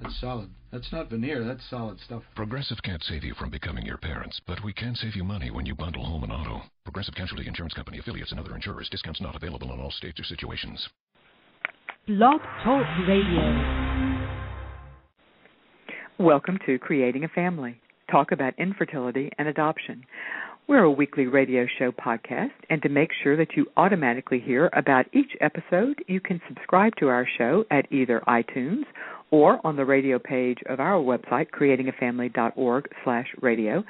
That's solid. That's not veneer. That's solid stuff. Progressive can't save you from becoming your parents, but we can save you money when you bundle home and auto. Progressive Casualty Insurance Company affiliates and other insurers. Discounts not available in all states or situations. Blog Talk Radio. Welcome to Creating a Family. Talk about infertility and adoption. We're a weekly radio show podcast, and to make sure that you automatically hear about each episode, you can subscribe to our show at either iTunes or on the radio page of our website, creatingafamily.org slash radio.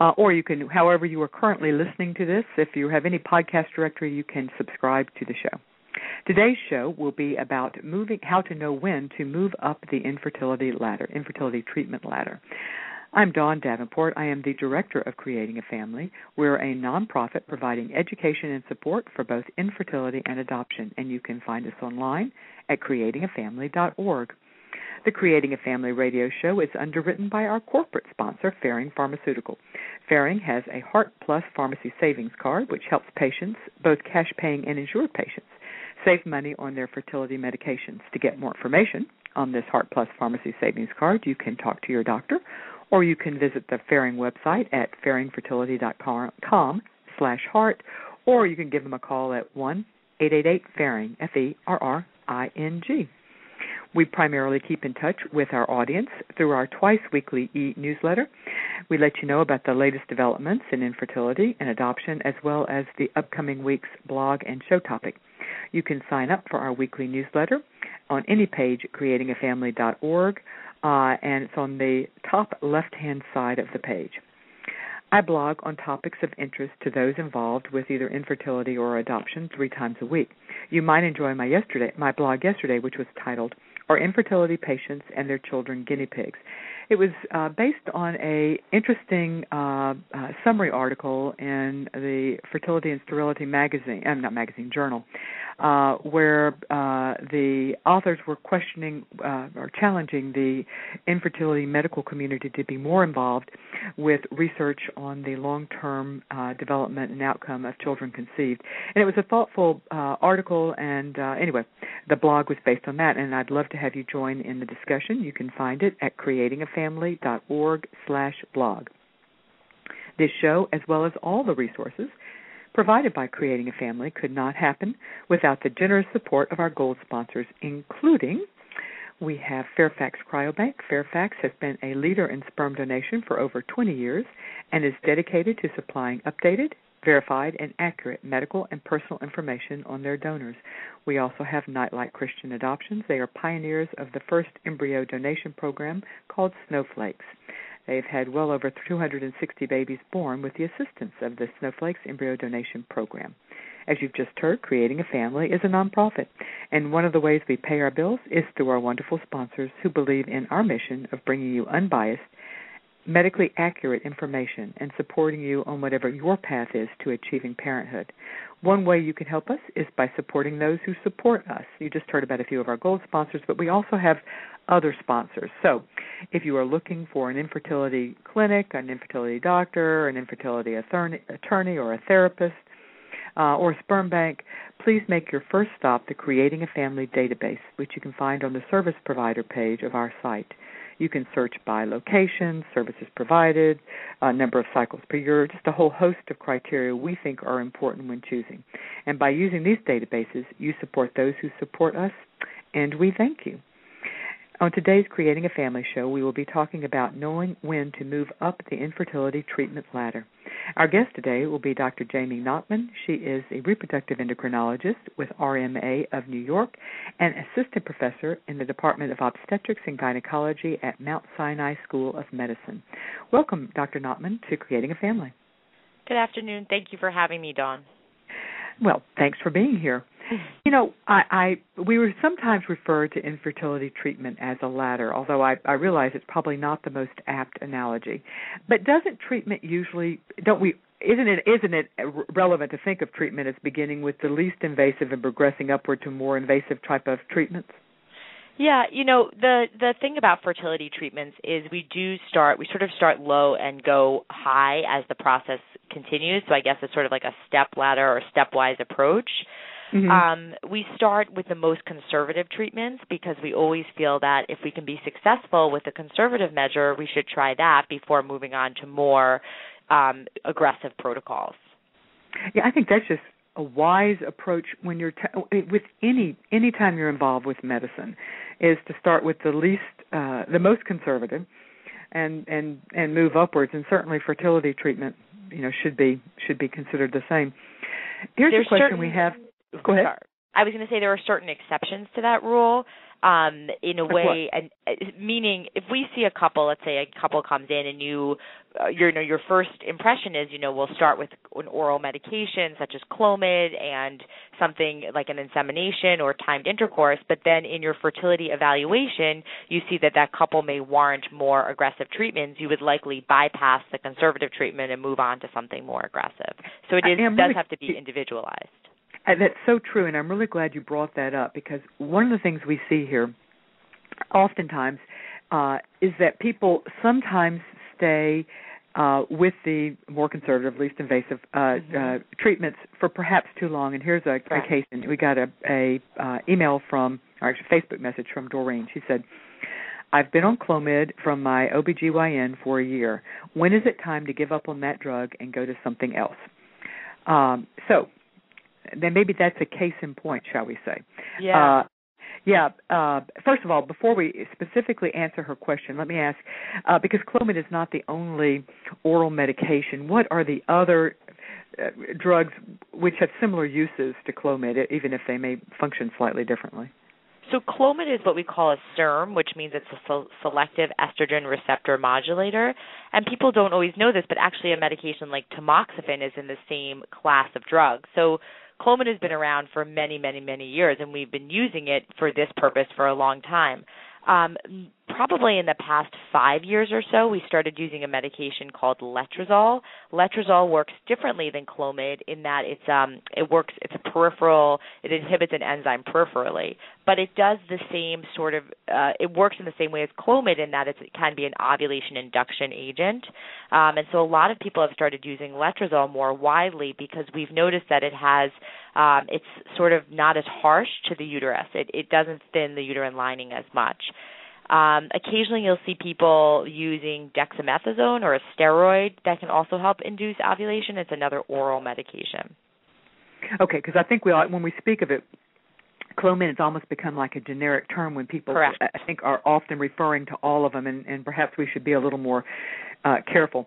Uh, or you can, however you are currently listening to this, if you have any podcast directory, you can subscribe to the show. Today's show will be about moving, how to know when to move up the infertility ladder, infertility treatment ladder. I'm Dawn Davenport. I am the director of Creating a Family. We're a nonprofit providing education and support for both infertility and adoption, and you can find us online at creatingafamily.org. The Creating a Family radio show is underwritten by our corporate sponsor, Ferring Pharmaceutical. Ferring has a Heart Plus pharmacy savings card, which helps patients, both cash paying and insured patients, save money on their fertility medications. To get more information on this Heart Plus pharmacy savings card, you can talk to your doctor or you can visit the Ferring website at ferringfertility.com slash heart, or you can give them a call at 1 888 Ferring, F E R R I N G. We primarily keep in touch with our audience through our twice weekly e newsletter. We let you know about the latest developments in infertility and adoption, as well as the upcoming week's blog and show topic. You can sign up for our weekly newsletter on any page creatingafamily.org, uh, and it's on the top left hand side of the page. I blog on topics of interest to those involved with either infertility or adoption three times a week. You might enjoy my yesterday my blog yesterday, which was titled "Are Infertility Patients and Their Children Guinea Pigs?" It was uh, based on a interesting uh, uh, summary article in the Fertility and Sterility magazine, uh, not magazine, journal, uh, where uh, the authors were questioning uh, or challenging the infertility medical community to be more involved with research on the long-term uh, development and outcome of children conceived. And it was a thoughtful uh, article, and uh, anyway, the blog was based on that. And I'd love to have you join in the discussion. You can find it at creatingafamily.org slash blog. This show, as well as all the resources provided by Creating a Family could not happen without the generous support of our gold sponsors, including we have Fairfax Cryobank. Fairfax has been a leader in sperm donation for over 20 years and is dedicated to supplying updated, verified, and accurate medical and personal information on their donors. We also have Nightlight Christian Adoptions. They are pioneers of the first embryo donation program called Snowflakes. They've had well over 260 babies born with the assistance of the Snowflakes Embryo Donation Program. As you've just heard, Creating a Family is a nonprofit, and one of the ways we pay our bills is through our wonderful sponsors who believe in our mission of bringing you unbiased, medically accurate information and supporting you on whatever your path is to achieving parenthood. One way you can help us is by supporting those who support us. You just heard about a few of our gold sponsors, but we also have other sponsors. So, if you are looking for an infertility clinic, an infertility doctor, an infertility attorney, or a therapist, uh, or a sperm bank, please make your first stop the Creating a Family database, which you can find on the service provider page of our site. You can search by location, services provided, uh, number of cycles per year, just a whole host of criteria we think are important when choosing. And by using these databases, you support those who support us, and we thank you. On today's Creating a Family show, we will be talking about knowing when to move up the infertility treatment ladder. Our guest today will be Dr. Jamie Knopman. She is a reproductive endocrinologist with RMA of New York and assistant professor in the Department of Obstetrics and Gynecology at Mount Sinai School of Medicine. Welcome, Dr. Knopman, to Creating a Family. Good afternoon. Thank you for having me, Dawn. Well, thanks for being here. You know, I, I we were sometimes refer to infertility treatment as a ladder, although I, I realize it's probably not the most apt analogy. But doesn't treatment usually don't we isn't it isn't it relevant to think of treatment as beginning with the least invasive and progressing upward to more invasive type of treatments? Yeah, you know, the the thing about fertility treatments is we do start we sort of start low and go high as the process continues. So I guess it's sort of like a step ladder or stepwise approach. Mm-hmm. Um, we start with the most conservative treatments because we always feel that if we can be successful with the conservative measure, we should try that before moving on to more um, aggressive protocols. Yeah, I think that's just a wise approach when you're t- with any any time you're involved with medicine is to start with the least uh, the most conservative and and and move upwards and certainly fertility treatment you know should be should be considered the same here's There's a question certain, we have go ahead. I was going to say there are certain exceptions to that rule um in a way and uh, meaning if we see a couple let's say a couple comes in and you uh, your you know your first impression is you know we'll start with an oral medication such as clomid and something like an insemination or timed intercourse but then in your fertility evaluation you see that that couple may warrant more aggressive treatments you would likely bypass the conservative treatment and move on to something more aggressive. So it is, does have to be individualized that's so true, and I'm really glad you brought that up because one of the things we see here, oftentimes, uh, is that people sometimes stay uh, with the more conservative, least invasive uh, mm-hmm. uh, treatments for perhaps too long. And here's a, right. a case. And we got a, a uh, email from, or actually Facebook message from Doreen. She said, I've been on Clomid from my OBGYN for a year. When is it time to give up on that drug and go to something else? Um, so then maybe that's a case in point, shall we say? Yeah. Uh, yeah. Uh, first of all, before we specifically answer her question, let me ask uh, because Clomid is not the only oral medication. What are the other uh, drugs which have similar uses to Clomid, even if they may function slightly differently? So Clomid is what we call a SERM, which means it's a selective estrogen receptor modulator. And people don't always know this, but actually a medication like tamoxifen is in the same class of drugs. So Clomid has been around for many, many, many years, and we've been using it for this purpose for a long time. Um, probably in the past five years or so, we started using a medication called letrozole. Letrozole works differently than Clomid in that it's um, it works it's a peripheral it inhibits an enzyme peripherally, but it does the same sort of uh, it works in the same way as Clomid in that it can be an ovulation induction agent, um, and so a lot of people have started using letrozole more widely because we've noticed that it has um, it's sort of not as harsh to the uterus. It, it doesn't thin the uterine lining as much. Um, occasionally, you'll see people using dexamethasone or a steroid that can also help induce ovulation. It's another oral medication. Okay, because I think we all, when we speak of it, Clomid has almost become like a generic term when people Correct. I think are often referring to all of them, and, and perhaps we should be a little more uh, careful.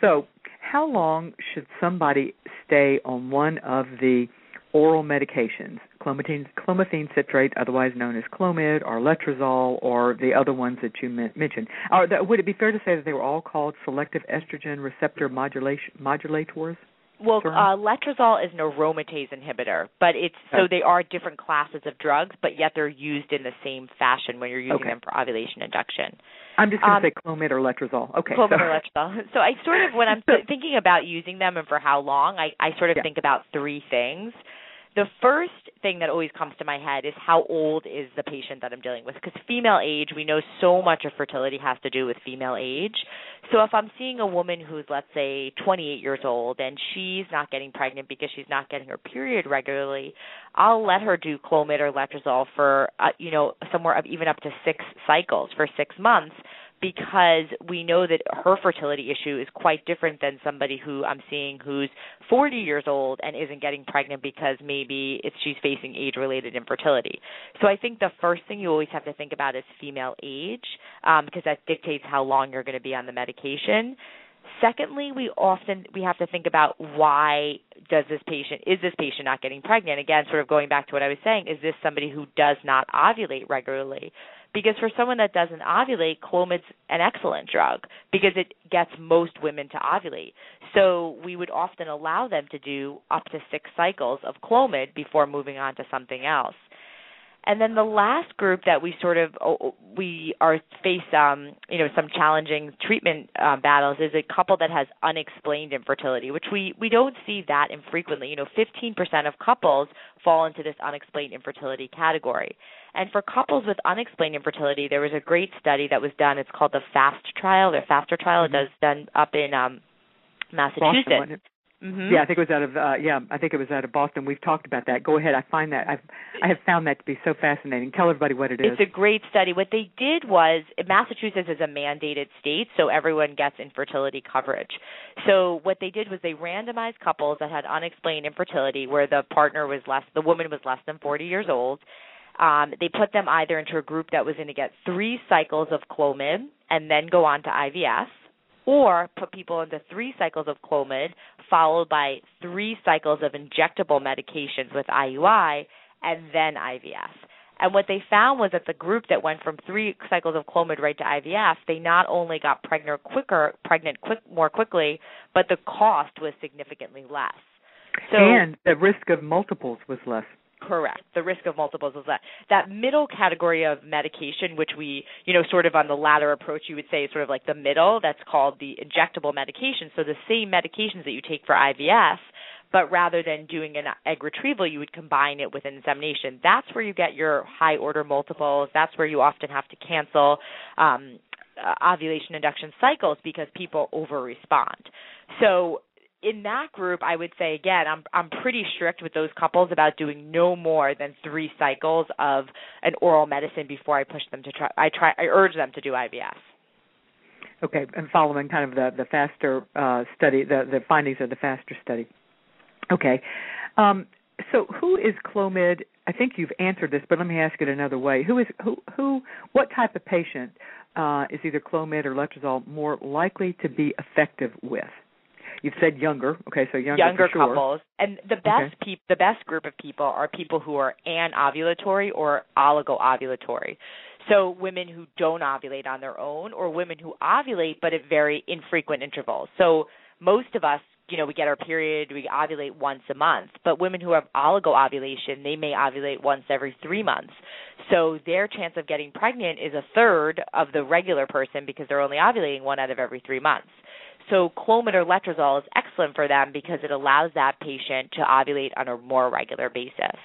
So, how long should somebody stay on one of the oral medications, clomiphene, clomiphene citrate, otherwise known as Clomid, or letrozole, or the other ones that you mentioned. Are, would it be fair to say that they were all called selective estrogen receptor modulation, modulators? Well, uh, letrozole is an aromatase inhibitor, but it's so they are different classes of drugs, but yet they're used in the same fashion when you're using okay. them for ovulation induction. I'm just going to um, say Clomid or letrozole. Okay. Clomid or letrozole. So I sort of, when I'm thinking about using them and for how long, I, I sort of yeah. think about three things the first thing that always comes to my head is how old is the patient that I'm dealing with? Because female age, we know so much of fertility has to do with female age. So if I'm seeing a woman who's, let's say, 28 years old and she's not getting pregnant because she's not getting her period regularly, I'll let her do Clomid or letrozole for, uh, you know, somewhere of even up to six cycles for six months because we know that her fertility issue is quite different than somebody who I'm seeing who's 40 years old and isn't getting pregnant because maybe it's she's facing age-related infertility. So I think the first thing you always have to think about is female age um, because that dictates how long you're going to be on the medication. Secondly, we often we have to think about why does this patient is this patient not getting pregnant? Again, sort of going back to what I was saying, is this somebody who does not ovulate regularly? Because for someone that doesn't ovulate, Clomid's an excellent drug because it gets most women to ovulate. So we would often allow them to do up to six cycles of Clomid before moving on to something else. And then the last group that we sort of we are face um, you know some challenging treatment uh, battles is a couple that has unexplained infertility, which we we don't see that infrequently. You know, 15% of couples fall into this unexplained infertility category. And for couples with unexplained infertility, there was a great study that was done. It's called the FAST trial, the FASTER trial. Mm-hmm. It does done up in um, Massachusetts. Boston, Mm-hmm. Yeah, I think it was out of uh yeah, I think it was out of Boston. We've talked about that. Go ahead. I find that I've I have found that to be so fascinating. Tell everybody what it is. It's a great study. What they did was Massachusetts is a mandated state, so everyone gets infertility coverage. So what they did was they randomized couples that had unexplained infertility where the partner was less the woman was less than 40 years old. Um, they put them either into a group that was going to get three cycles of Clomid and then go on to IVF or put people into three cycles of Clomid followed by three cycles of injectable medications with IUI and then IVF. And what they found was that the group that went from three cycles of Clomid right to IVF, they not only got pregnant quicker, pregnant quick, more quickly, but the cost was significantly less. So, and the risk of multiples was less. Correct. The risk of multiples is that that middle category of medication, which we, you know, sort of on the ladder approach, you would say is sort of like the middle. That's called the injectable medication. So the same medications that you take for IVF, but rather than doing an egg retrieval, you would combine it with insemination. That's where you get your high order multiples. That's where you often have to cancel um, ovulation induction cycles because people over respond. So in that group, I would say again, I'm I'm pretty strict with those couples about doing no more than three cycles of an oral medicine before I push them to try. I try. I urge them to do IVF. Okay, and following kind of the the faster uh, study, the the findings of the faster study. Okay, um, so who is Clomid? I think you've answered this, but let me ask it another way. Who is who who? What type of patient uh, is either Clomid or letrozole more likely to be effective with? You've said younger. Okay, so younger. Younger sure. couples, and the best okay. the best group of people are people who are anovulatory or oligoovulatory. So women who don't ovulate on their own, or women who ovulate but at very infrequent intervals. So most of us you know, we get our period, we ovulate once a month. But women who have oligoovulation, they may ovulate once every three months. So their chance of getting pregnant is a third of the regular person because they're only ovulating one out of every three months. So Clomid or letrozole is excellent for them because it allows that patient to ovulate on a more regular basis.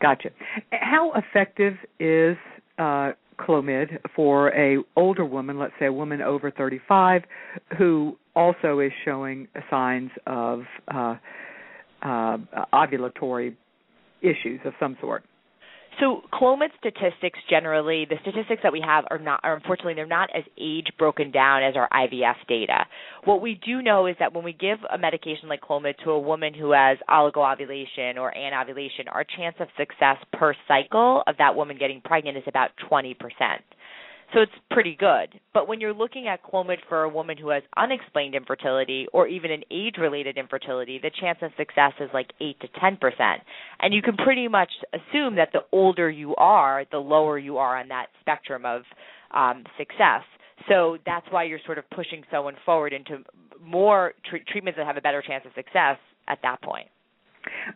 Gotcha. How effective is uh, Clomid for a older woman, let's say a woman over 35, who also is showing signs of uh, uh, ovulatory issues of some sort? So Clomid statistics generally, the statistics that we have are not, are unfortunately, they're not as age broken down as our IVF data. What we do know is that when we give a medication like Clomid to a woman who has oligoovulation or anovulation, our chance of success per cycle of that woman getting pregnant is about 20%. So it's pretty good. But when you're looking at Clomid for a woman who has unexplained infertility or even an age related infertility, the chance of success is like 8 to 10%. And you can pretty much assume that the older you are, the lower you are on that spectrum of um, success. So that's why you're sort of pushing someone forward into more tr- treatments that have a better chance of success at that point.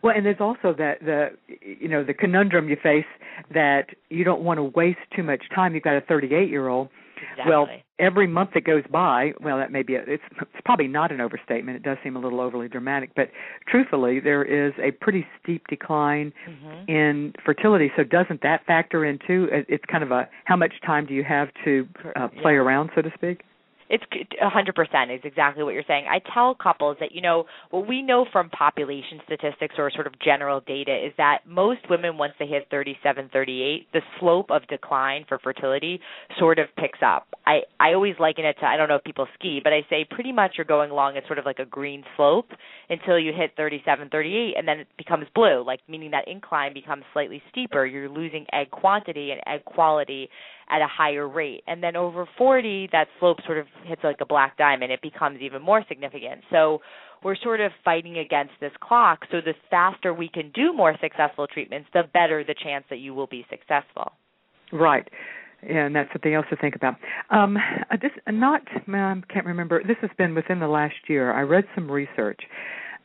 Well, and there's also that the you know the conundrum you face that you don't want to waste too much time. You've got a 38 year old. Exactly. Well, every month that goes by, well, that may be a, it's it's probably not an overstatement. It does seem a little overly dramatic, but truthfully, there is a pretty steep decline mm-hmm. in fertility. So doesn't that factor into? It's kind of a how much time do you have to uh, play yeah. around, so to speak? It's a hundred percent is exactly what you're saying. I tell couples that you know what we know from population statistics or sort of general data is that most women once they hit 37, 38, the slope of decline for fertility sort of picks up. I I always liken it to I don't know if people ski, but I say pretty much you're going along at sort of like a green slope until you hit 37, 38, and then it becomes blue, like meaning that incline becomes slightly steeper. You're losing egg quantity and egg quality at a higher rate. And then over 40, that slope sort of hits like a black diamond. It becomes even more significant. So we're sort of fighting against this clock. So the faster we can do more successful treatments, the better the chance that you will be successful. Right. Yeah, and that's something else to think about. Um, this not I can't remember. This has been within the last year. I read some research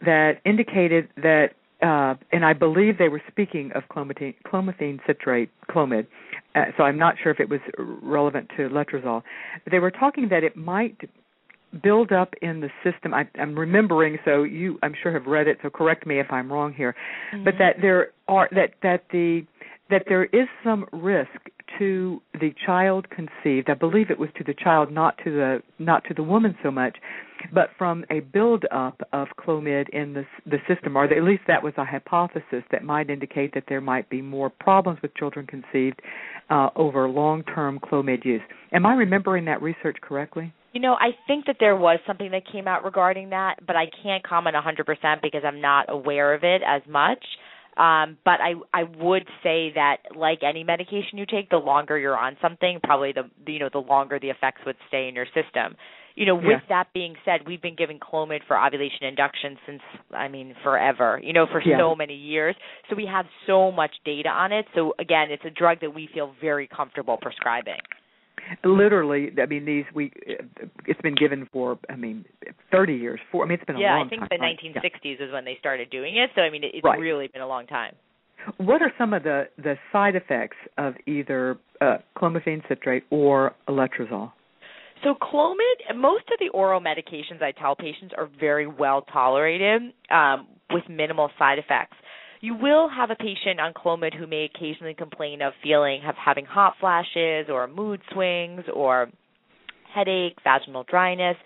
that indicated that uh, and I believe they were speaking of clomethine, clomiphene citrate, clomid. Uh, so I'm not sure if it was relevant to letrozole. They were talking that it might build up in the system. I, I'm remembering, so you, I'm sure, have read it. So correct me if I'm wrong here, mm-hmm. but that there are that that the that there is some risk to the child conceived. I believe it was to the child, not to the not to the woman so much, but from a buildup of clomid in the the system, or at least that was a hypothesis that might indicate that there might be more problems with children conceived uh, over long term clomid use. Am I remembering that research correctly? You know, I think that there was something that came out regarding that, but I can't comment 100% because I'm not aware of it as much. Um, but I I would say that like any medication you take, the longer you're on something, probably the you know the longer the effects would stay in your system. You know, with yeah. that being said, we've been giving Clomid for ovulation induction since I mean forever. You know, for yeah. so many years. So we have so much data on it. So again, it's a drug that we feel very comfortable prescribing literally i mean these we it's been given for i mean 30 years for i mean it's been a yeah, long time yeah i think time, the right? 1960s yeah. is when they started doing it so i mean it's right. really been a long time what are some of the the side effects of either uh, clomiphene citrate or letrozole so Clomid, most of the oral medications I tell patients are very well tolerated um, with minimal side effects. You will have a patient on Clomid who may occasionally complain of feeling of having hot flashes or mood swings or headache, vaginal dryness.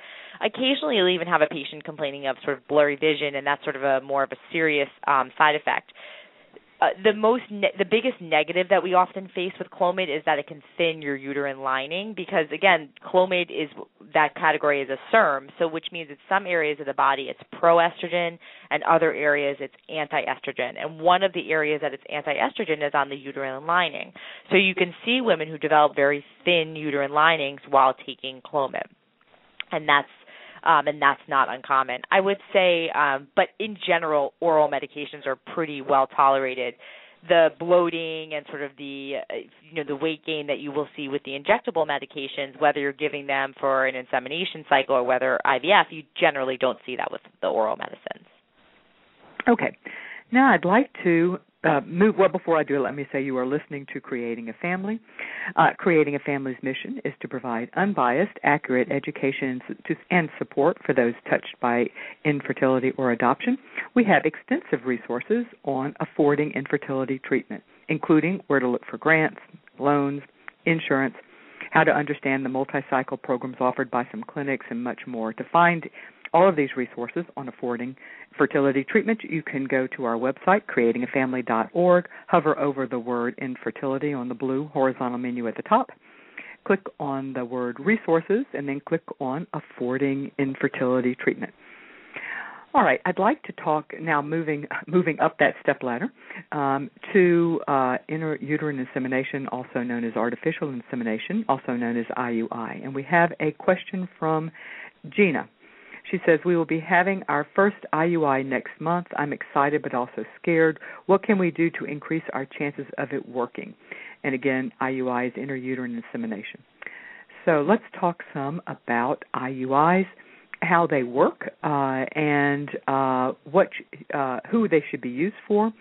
Occasionally, you'll even have a patient complaining of sort of blurry vision, and that's sort of a more of a serious um, side effect. Uh, the most ne- the biggest negative that we often face with clomid is that it can thin your uterine lining because again clomid is that category is a SERM so which means in some areas of the body it's proestrogen and other areas it's anti-estrogen. And one of the areas that it's anti-estrogen is on the uterine lining. So you can see women who develop very thin uterine linings while taking clomid and that's um, and that's not uncommon. I would say, um, but in general, oral medications are pretty well tolerated. The bloating and sort of the uh, you know the weight gain that you will see with the injectable medications, whether you're giving them for an insemination cycle or whether IVF, you generally don't see that with the oral medicines. Okay. Now I'd like to uh, move well before I do let me say you are listening to Creating a Family. Uh, Creating a Family's mission is to provide unbiased, accurate education and support for those touched by infertility or adoption. We have extensive resources on affording infertility treatment, including where to look for grants, loans, insurance, how to understand the multi-cycle programs offered by some clinics, and much more. To find all of these resources on affording fertility treatment, you can go to our website, creatingafamily.org, hover over the word infertility on the blue horizontal menu at the top, click on the word resources, and then click on affording infertility treatment. All right, I'd like to talk now, moving moving up that step ladder um, to uh, intrauterine insemination, also known as artificial insemination, also known as IUI. And we have a question from Gina. She says, We will be having our first IUI next month. I'm excited but also scared. What can we do to increase our chances of it working? And again, IUI is intrauterine insemination. So let's talk some about IUIs, how they work, uh, and uh, what uh, who they should be used for,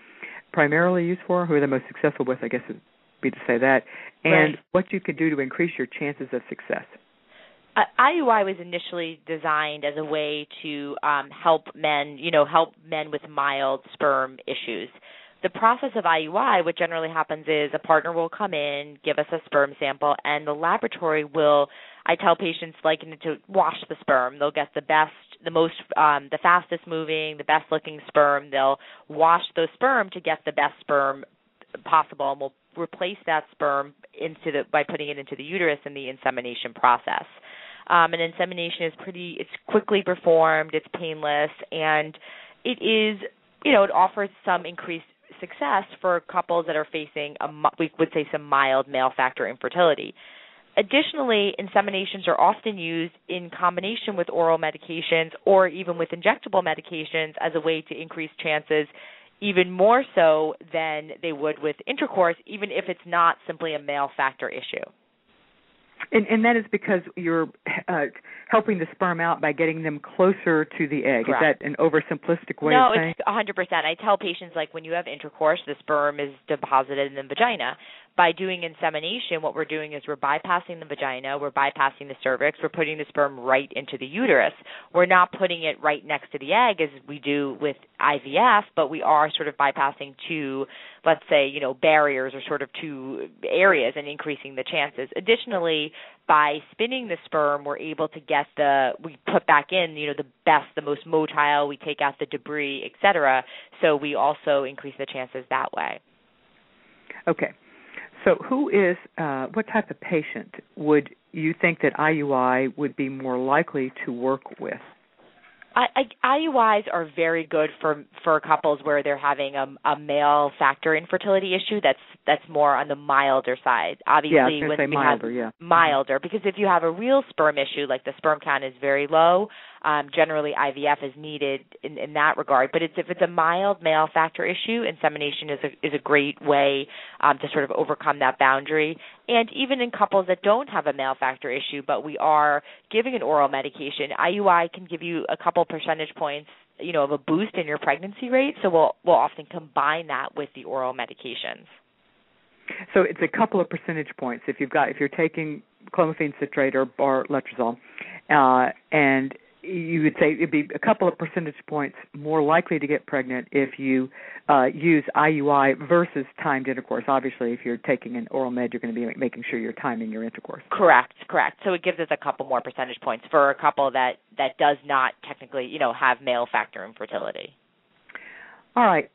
primarily used for, who are the most successful with, I guess it would be to say that, and right. what you could do to increase your chances of success uh, IUI was initially designed as a way to um, help men, you know, help men with mild sperm issues. The process of IUI, what generally happens is a partner will come in, give us a sperm sample, and the laboratory will. I tell patients like to wash the sperm. They'll get the best, the most, um, the fastest moving, the best looking sperm. They'll wash those sperm to get the best sperm possible, and we'll replace that sperm into the by putting it into the uterus in the insemination process. Um, and insemination is pretty it's quickly performed, it's painless, and it is you know it offers some increased success for couples that are facing a we would say some mild male factor infertility. Additionally, inseminations are often used in combination with oral medications or even with injectable medications as a way to increase chances even more so than they would with intercourse, even if it's not simply a male factor issue. And, and that is because you're uh, helping the sperm out by getting them closer to the egg. Correct. Is that an oversimplistic way no, of saying? No, it's 100%. I tell patients like when you have intercourse, the sperm is deposited in the vagina by doing insemination, what we're doing is we're bypassing the vagina, we're bypassing the cervix, we're putting the sperm right into the uterus. We're not putting it right next to the egg as we do with IVF, but we are sort of bypassing two, let's say, you know, barriers or sort of two areas and increasing the chances. Additionally, by spinning the sperm, we're able to get the we put back in, you know, the best, the most motile, we take out the debris, et cetera. So we also increase the chances that way. Okay. So, who is uh, what type of patient would you think that IUI would be more likely to work with? I, I, IUIs are very good for for couples where they're having a, a male factor infertility issue that's that's more on the milder side. Obviously, yeah, when say you milder, have yeah. milder, because if you have a real sperm issue, like the sperm count is very low, um, generally IVF is needed in, in that regard. But it's if it's a mild male factor issue, insemination is a is a great way um, to sort of overcome that boundary. And even in couples that don't have a male factor issue, but we are giving an oral medication, IUI can give you a couple percentage points you know of a boost in your pregnancy rate so we'll we'll often combine that with the oral medications so it's a couple of percentage points if you've got if you're taking clomiphene citrate or, or letrozole, uh, and you would say it'd be a couple of percentage points more likely to get pregnant if you uh, use IUI versus timed intercourse. Obviously, if you're taking an oral med, you're going to be making sure you're timing your intercourse. Correct, correct. So it gives us a couple more percentage points for a couple that that does not technically, you know, have male factor infertility. All right.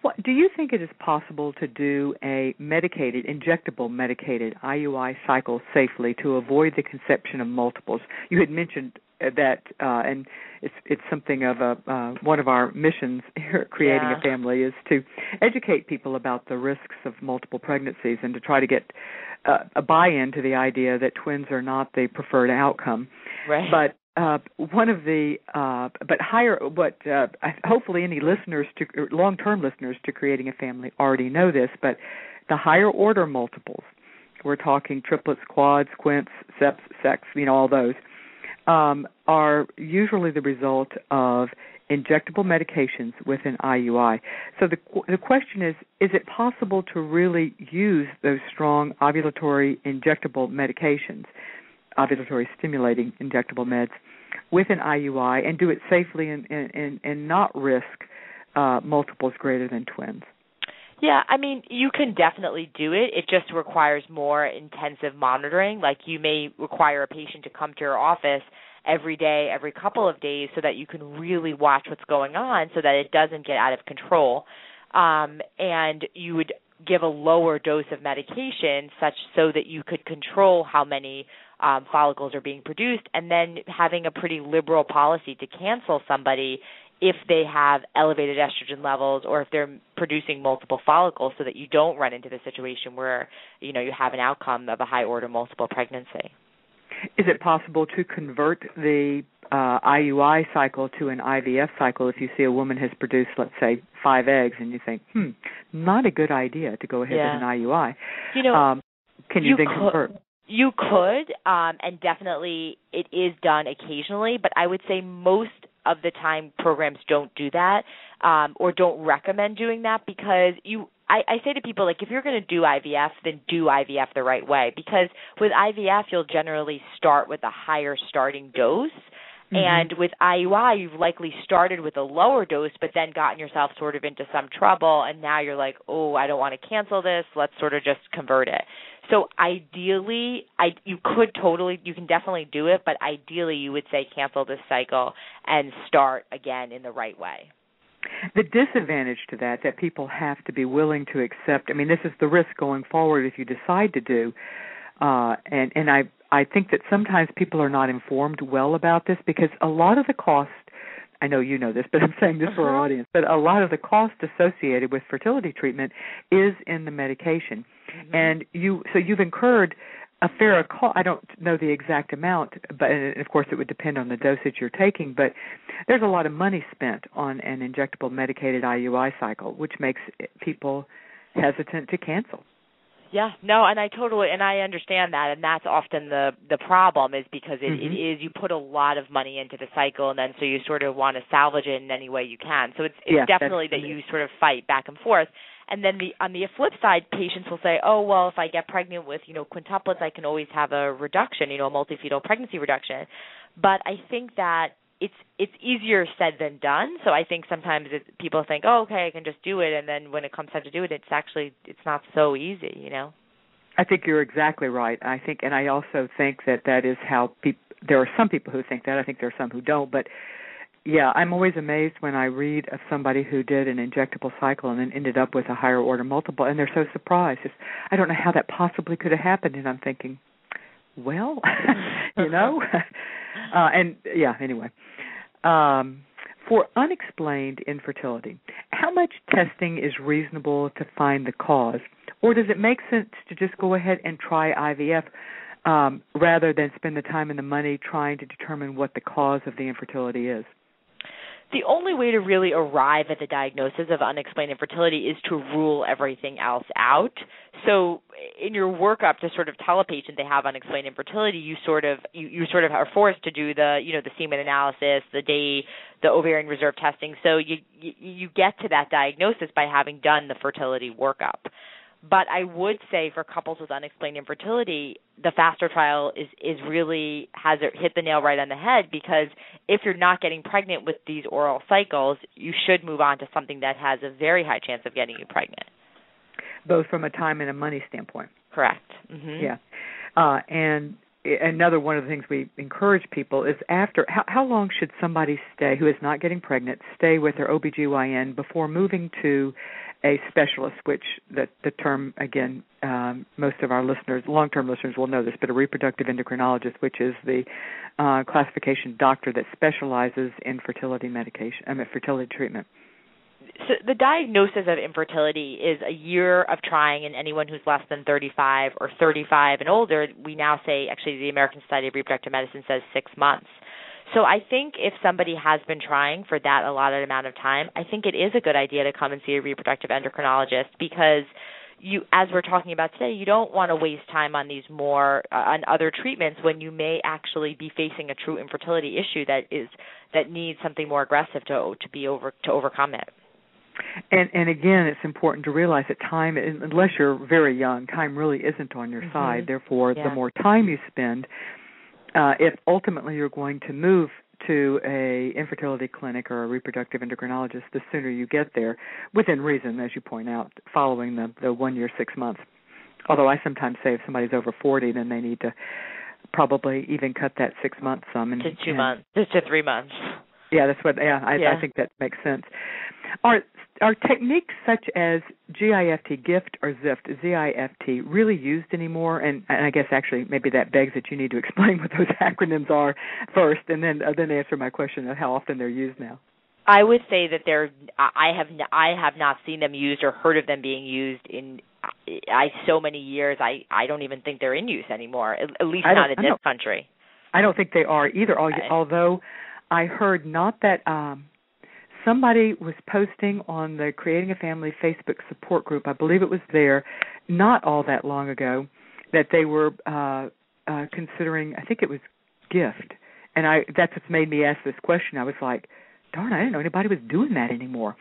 What, do you think it is possible to do a medicated, injectable medicated IUI cycle safely to avoid the conception of multiples? You had mentioned that, uh, and it's it's something of a uh, one of our missions here at Creating yeah. a Family is to educate people about the risks of multiple pregnancies and to try to get uh, a buy-in to the idea that twins are not the preferred outcome. Right. But uh, one of the uh, but higher what uh, hopefully any listeners to long term listeners to creating a family already know this but the higher order multiples we're talking triplets quads quints seps sex you know all those um, are usually the result of injectable medications with an IUI. So the the question is is it possible to really use those strong ovulatory injectable medications ovulatory stimulating injectable meds with an IUI and do it safely and and, and not risk uh, multiples greater than twins. Yeah, I mean, you can definitely do it. It just requires more intensive monitoring. Like you may require a patient to come to your office every day, every couple of days so that you can really watch what's going on so that it doesn't get out of control. Um and you would give a lower dose of medication such so that you could control how many um, follicles are being produced, and then having a pretty liberal policy to cancel somebody if they have elevated estrogen levels or if they're producing multiple follicles so that you don't run into the situation where you know you have an outcome of a high order multiple pregnancy is it possible to convert the uh, IUI cycle to an IVF cycle if you see a woman has produced, let's say, five eggs, and you think, hmm, not a good idea to go ahead yeah. with an IUI? You know, um, can you, you then could, convert? You could, um, and definitely it is done occasionally, but I would say most of the time programs don't do that um, or don't recommend doing that because you I, I say to people like if you're going to do IVF, then do IVF the right way because with IVF you'll generally start with a higher starting dose. Mm-hmm. And with IUI, you've likely started with a lower dose, but then gotten yourself sort of into some trouble, and now you're like, oh, I don't want to cancel this. Let's sort of just convert it. So ideally, I you could totally, you can definitely do it, but ideally, you would say cancel this cycle and start again in the right way. The disadvantage to that that people have to be willing to accept. I mean, this is the risk going forward if you decide to do. Uh, and and I I think that sometimes people are not informed well about this because a lot of the cost I know you know this, but I'm saying this uh-huh. for our audience. But a lot of the cost associated with fertility treatment is in the medication, mm-hmm. and you so you've incurred a fair cost. I don't know the exact amount, but of course it would depend on the dosage you're taking. But there's a lot of money spent on an injectable medicated IUI cycle, which makes people hesitant to cancel. Yeah, no, and I totally and I understand that, and that's often the the problem is because it, mm-hmm. it is you put a lot of money into the cycle, and then so you sort of want to salvage it in any way you can. So it's it's yeah, definitely that you sort of fight back and forth. And then the on the flip side, patients will say, "Oh, well, if I get pregnant with you know quintuplets, I can always have a reduction, you know, a multifetal pregnancy reduction." But I think that it's it's easier said than done. So I think sometimes it, people think, "Oh, okay, I can just do it," and then when it comes time to do it, it's actually it's not so easy, you know. I think you're exactly right. I think, and I also think that that is how people. There are some people who think that. I think there are some who don't. But yeah, I'm always amazed when I read of somebody who did an injectable cycle and then ended up with a higher order multiple, and they're so surprised. It's, I don't know how that possibly could have happened, and I'm thinking, well, you know, uh, and yeah. Anyway, um, for unexplained infertility, how much testing is reasonable to find the cause, or does it make sense to just go ahead and try IVF um, rather than spend the time and the money trying to determine what the cause of the infertility is? The only way to really arrive at the diagnosis of unexplained infertility is to rule everything else out. So in your workup to sort of tell a patient they have unexplained infertility, you sort of you, you sort of are forced to do the you know the semen analysis, the day the ovarian reserve testing. So you you, you get to that diagnosis by having done the fertility workup. But I would say for couples with unexplained infertility, the faster trial is is really has it hit the nail right on the head because if you're not getting pregnant with these oral cycles, you should move on to something that has a very high chance of getting you pregnant. Both from a time and a money standpoint. Correct. Mm-hmm. Yeah. Uh, and another one of the things we encourage people is after how, how long should somebody stay who is not getting pregnant stay with their OBGYN before moving to a specialist, which the, the term again, um, most of our listeners, long-term listeners, will know this, but a reproductive endocrinologist, which is the uh, classification doctor that specializes in fertility medication, I mean, fertility treatment. So the diagnosis of infertility is a year of trying and anyone who's less than 35 or 35 and older. We now say, actually, the American Society of Reproductive Medicine says six months. So I think if somebody has been trying for that allotted amount of time, I think it is a good idea to come and see a reproductive endocrinologist because you as we're talking about today, you don't want to waste time on these more uh, on other treatments when you may actually be facing a true infertility issue that is that needs something more aggressive to to be over to overcome it. And and again, it's important to realize that time, unless you're very young, time really isn't on your mm-hmm. side. Therefore, yeah. the more time you spend, uh, if ultimately you're going to move to a infertility clinic or a reproductive endocrinologist, the sooner you get there, within reason, as you point out, following the the one year six months. Although I sometimes say if somebody's over forty, then they need to probably even cut that six months some and to two and, months, just to three months. Yeah, that's what. Yeah, I, yeah. I think that makes sense. Are are techniques such as GIFT, GIFT, or ZIFT, ZIFT, really used anymore? And, and I guess actually maybe that begs that you need to explain what those acronyms are first, and then uh, then answer my question of how often they're used now. I would say that they're. I have I have not seen them used or heard of them being used in I so many years. I I don't even think they're in use anymore. At, at least not in this country. I don't think they are either. Although I heard not that um somebody was posting on the Creating a Family Facebook support group. I believe it was there, not all that long ago, that they were uh, uh, considering. I think it was gift, and I that's what's made me ask this question. I was like, darn, I didn't know anybody was doing that anymore.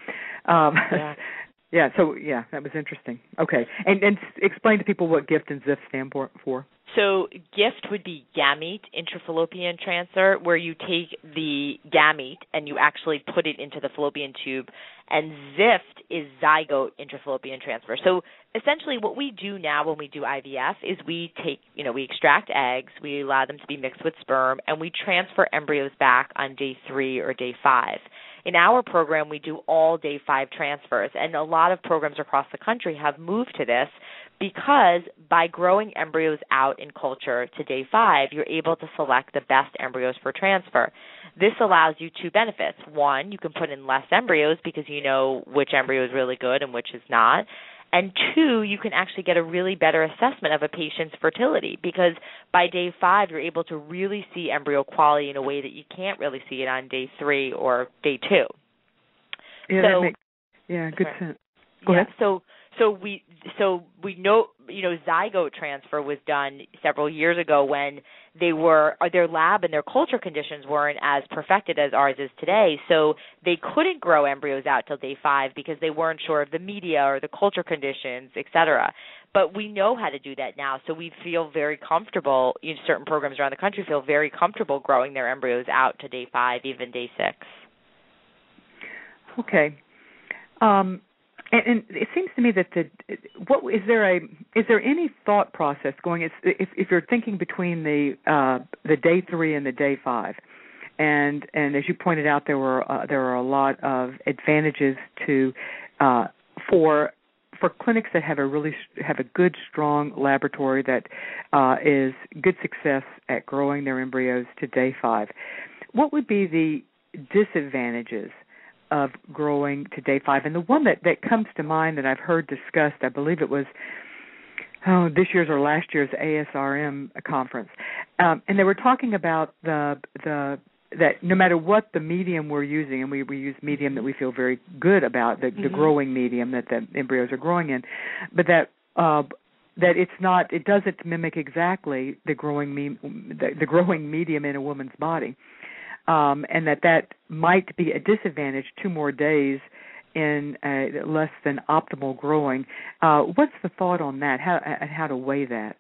Um, yeah. yeah. So yeah, that was interesting. Okay, and and explain to people what gift and ZIF stand for. for. So GIFT would be gamete intrafallopian transfer, where you take the gamete and you actually put it into the fallopian tube, and ZIFT is zygote intrafallopian transfer. So essentially, what we do now when we do IVF is we take, you know, we extract eggs, we allow them to be mixed with sperm, and we transfer embryos back on day three or day five. In our program, we do all day five transfers, and a lot of programs across the country have moved to this because by growing embryos out in culture to day five, you're able to select the best embryos for transfer. This allows you two benefits. One, you can put in less embryos because you know which embryo is really good and which is not. And two, you can actually get a really better assessment of a patient's fertility because by day five, you're able to really see embryo quality in a way that you can't really see it on day three or day two. Yeah, so, that makes, yeah, good sorry. sense. Go yeah, ahead. So so we so we know you know, zygote transfer was done several years ago when they were uh, their lab and their culture conditions weren't as perfected as ours is today. So they couldn't grow embryos out till day five because they weren't sure of the media or the culture conditions, et cetera. But we know how to do that now, so we feel very comfortable. You know, certain programs around the country feel very comfortable growing their embryos out to day five, even day six. Okay. Um, and, and it seems to me that the what is there a is there any thought process going if if you're thinking between the uh, the day three and the day five, and and as you pointed out there were uh, there are a lot of advantages to uh, for for clinics that have a really have a good strong laboratory that uh, is good success at growing their embryos to day five. What would be the disadvantages of growing to day five. And the one that, that comes to mind that I've heard discussed, I believe it was oh this year's or last year's ASRM conference, um, and they were talking about the the that no matter what the medium we're using, and we, we use medium that we feel very good about, the, mm-hmm. the growing medium that the embryos are growing in, but that uh, that it's not it doesn't mimic exactly the growing me, the, the growing medium in a woman's body um, and that that might be a disadvantage two more days in uh, less than optimal growing. Uh, what's the thought on that? How and how to weigh that?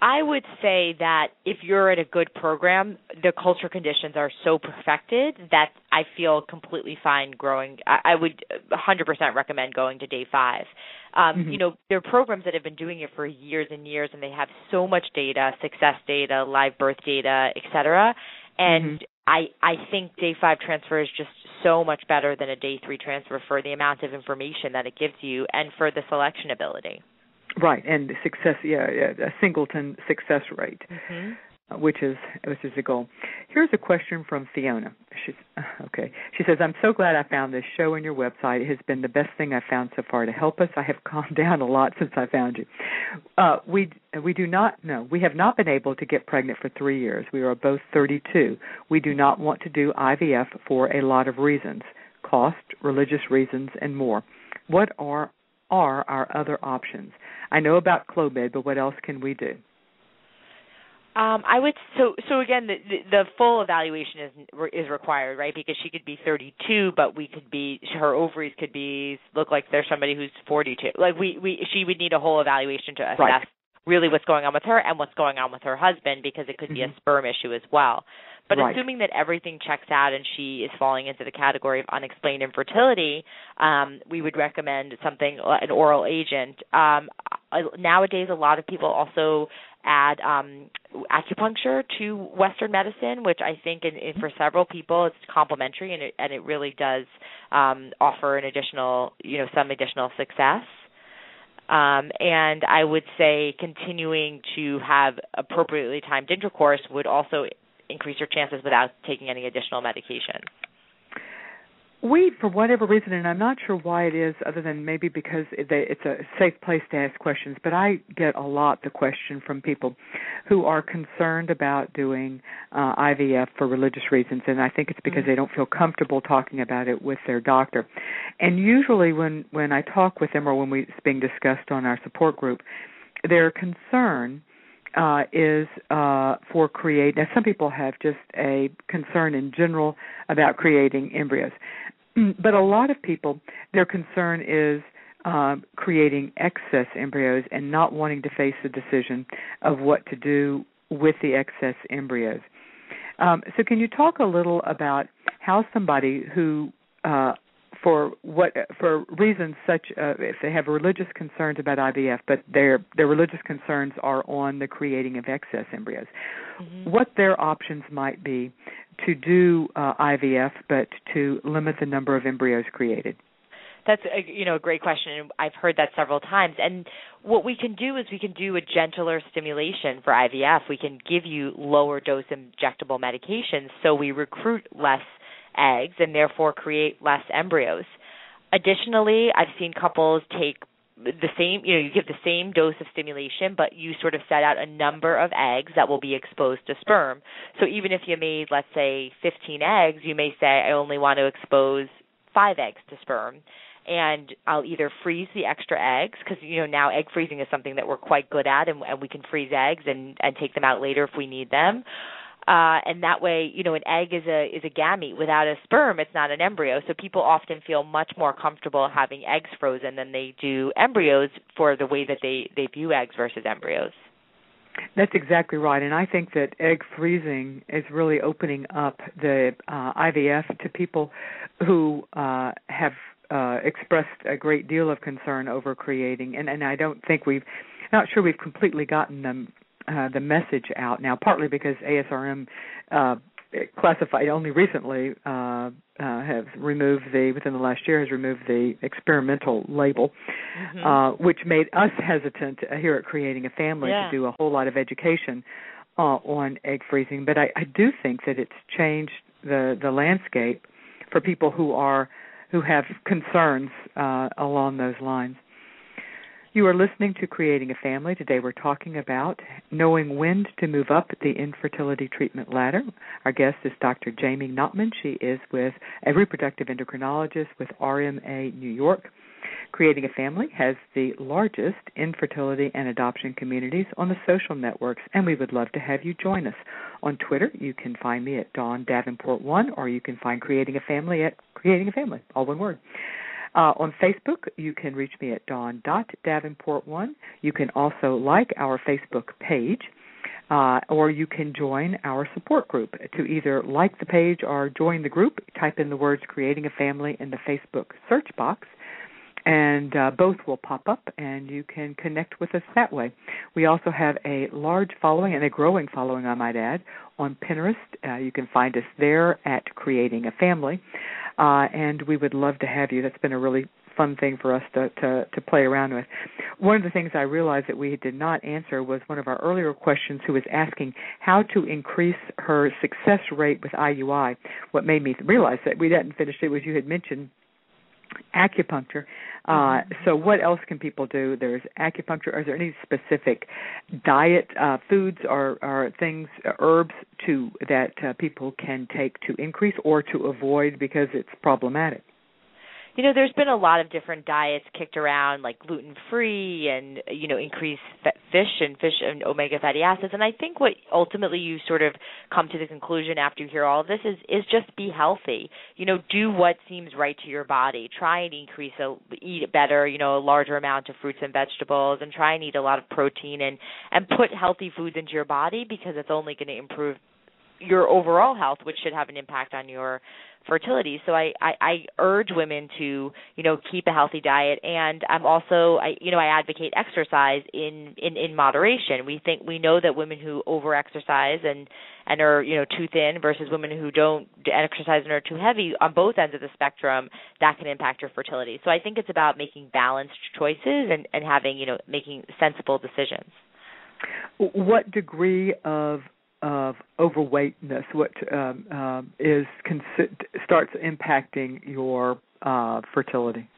I would say that if you're at a good program, the culture conditions are so perfected that I feel completely fine growing. I, I would 100% recommend going to day five. Um, mm-hmm. You know, there are programs that have been doing it for years and years, and they have so much data, success data, live birth data, et cetera. And mm-hmm. I I think day five transfer is just so much better than a day three transfer for the amount of information that it gives you and for the selection ability. Right, and the success, yeah, yeah a singleton success rate. Mm-hmm which is which is the goal. Here's a question from Fiona. She's okay. She says, "I'm so glad I found this show on your website. It has been the best thing I've found so far to help us. I have calmed down a lot since I found you. Uh, we we do not no, we have not been able to get pregnant for three years. We are both 32. We do not want to do IVF for a lot of reasons: cost, religious reasons, and more. What are are our other options? I know about Clomid, but what else can we do?" Um, I would so so again the, the the full evaluation is is required, right? Because she could be 32, but we could be her ovaries could be look like there's somebody who's 42. Like we we she would need a whole evaluation to assess right. really what's going on with her and what's going on with her husband because it could mm-hmm. be a mm-hmm. sperm issue as well. But right. assuming that everything checks out and she is falling into the category of unexplained infertility, um, we would recommend something an oral agent. Um, nowadays, a lot of people also add um, acupuncture to Western medicine, which I think in, in, for several people it's complementary and it, and it really does um, offer an additional, you know, some additional success. Um, and I would say continuing to have appropriately timed intercourse would also increase your chances without taking any additional medication we, for whatever reason, and I'm not sure why it is, other than maybe because it's a safe place to ask questions, but I get a lot the question from people who are concerned about doing uh, IVF for religious reasons, and I think it's because mm-hmm. they don't feel comfortable talking about it with their doctor. And usually, when when I talk with them or when we, it's being discussed on our support group, their concern uh, is uh, for create. Now, some people have just a concern in general about creating embryos. But a lot of people, their concern is uh, creating excess embryos and not wanting to face the decision of what to do with the excess embryos. Um, so, can you talk a little about how somebody who, uh, for what for reasons such uh, if they have religious concerns about IVF, but their their religious concerns are on the creating of excess embryos, mm-hmm. what their options might be to do uh, IVF, but to limit the number of embryos created? That's a, you know a great question, and I've heard that several times. And what we can do is we can do a gentler stimulation for IVF. We can give you lower dose injectable medications, so we recruit less eggs and therefore create less embryos. Additionally, I've seen couples take the same you know you give the same dose of stimulation but you sort of set out a number of eggs that will be exposed to sperm so even if you made let's say 15 eggs you may say i only want to expose 5 eggs to sperm and I'll either freeze the extra eggs because you know now egg freezing is something that we're quite good at, and, and we can freeze eggs and and take them out later if we need them. Uh, and that way, you know, an egg is a is a gamete. Without a sperm, it's not an embryo. So people often feel much more comfortable having eggs frozen than they do embryos for the way that they they view eggs versus embryos. That's exactly right, and I think that egg freezing is really opening up the uh, IVF to people who uh, have uh, expressed a great deal of concern over creating, and, and I don't think we've, not sure we've completely gotten them uh, the message out now. Partly because ASRM uh, classified only recently uh, uh, has removed the within the last year has removed the experimental label, mm-hmm. uh, which made us hesitant here at Creating a Family yeah. to do a whole lot of education uh, on egg freezing. But I, I do think that it's changed the the landscape for people who are who have concerns uh, along those lines. You are listening to Creating a Family. Today we're talking about knowing when to move up the infertility treatment ladder. Our guest is Dr. Jamie Knopman. She is with a reproductive endocrinologist with RMA New York. Creating a Family has the largest infertility and adoption communities on the social networks, and we would love to have you join us. On Twitter, you can find me at Dawn Davenport1, or you can find Creating a Family at Creating a Family, all one word. Uh, on Facebook, you can reach me at dawn.davenport1. You can also like our Facebook page, uh, or you can join our support group. To either like the page or join the group, type in the words Creating a Family in the Facebook search box and uh, both will pop up and you can connect with us that way. We also have a large following and a growing following, I might add, on Pinterest. Uh, you can find us there at Creating a Family, uh, and we would love to have you. That's been a really fun thing for us to, to, to play around with. One of the things I realized that we did not answer was one of our earlier questions who was asking how to increase her success rate with IUI. What made me realize that we hadn't finished it was you had mentioned acupuncture. Uh, mm-hmm. so, what else can people do? There's acupuncture. Are there any specific diet uh, foods or, or things, uh, herbs to that uh, people can take to increase or to avoid because it's problematic? You know there's been a lot of different diets kicked around like gluten free and you know increased fish and fish and omega fatty acids. And i think what ultimately you sort of come to the conclusion after you hear all of this is is just be healthy. You know do what seems right to your body. Try and increase a eat better you know a larger amount of fruits and vegetables and try and eat a lot of protein and and put healthy foods into your body because it's only going to improve your overall health which should have an impact on your fertility. So I, I, I urge women to, you know, keep a healthy diet and I'm also I you know, I advocate exercise in, in, in moderation. We think we know that women who over exercise and, and are, you know, too thin versus women who don't exercise and are too heavy on both ends of the spectrum, that can impact your fertility. So I think it's about making balanced choices and, and having, you know, making sensible decisions. What degree of of overweightness, what um, um, is consi- starts impacting your uh, fertility?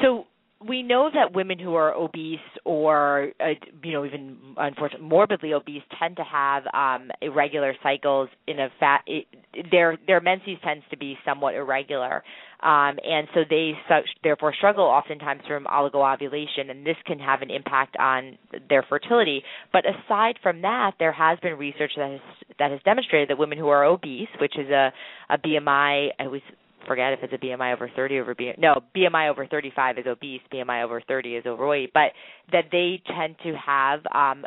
So we know that women who are obese or uh, you know even unfortunately morbidly obese tend to have um irregular cycles in a fat it, their their menses tends to be somewhat irregular um and so they such, therefore struggle oftentimes from oligoovulation and this can have an impact on their fertility. But aside from that there has been research that has that has demonstrated that women who are obese which is a a BMI I was forget if it's a BMI over 30 over BMI. No, BMI over 35 is obese. BMI over 30 is overweight. But that they tend to have um,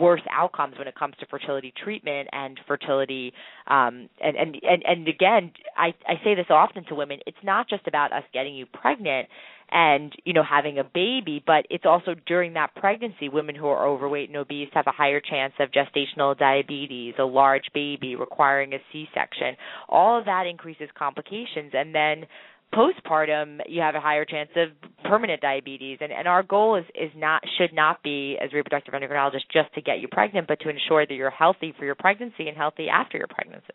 worse outcomes when it comes to fertility treatment and fertility. Um, and, and and and again, I I say this often to women. It's not just about us getting you pregnant and you know having a baby but it's also during that pregnancy women who are overweight and obese have a higher chance of gestational diabetes a large baby requiring a c-section. All of that increases complications and then postpartum you have a higher chance of permanent diabetes. And, and our goal is, is not should not be as reproductive endocrinologists just to get you pregnant but to ensure that you're healthy for your pregnancy and healthy after your pregnancy.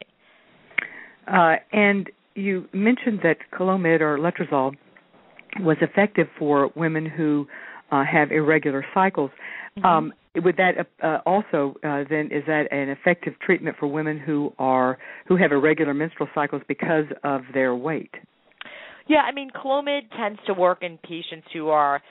Uh, and you mentioned that Clomid or letrozole was effective for women who uh, have irregular cycles. Mm-hmm. Um, would that uh, also uh, then is that an effective treatment for women who are who have irregular menstrual cycles because of their weight? Yeah, I mean, Clomid tends to work in patients who are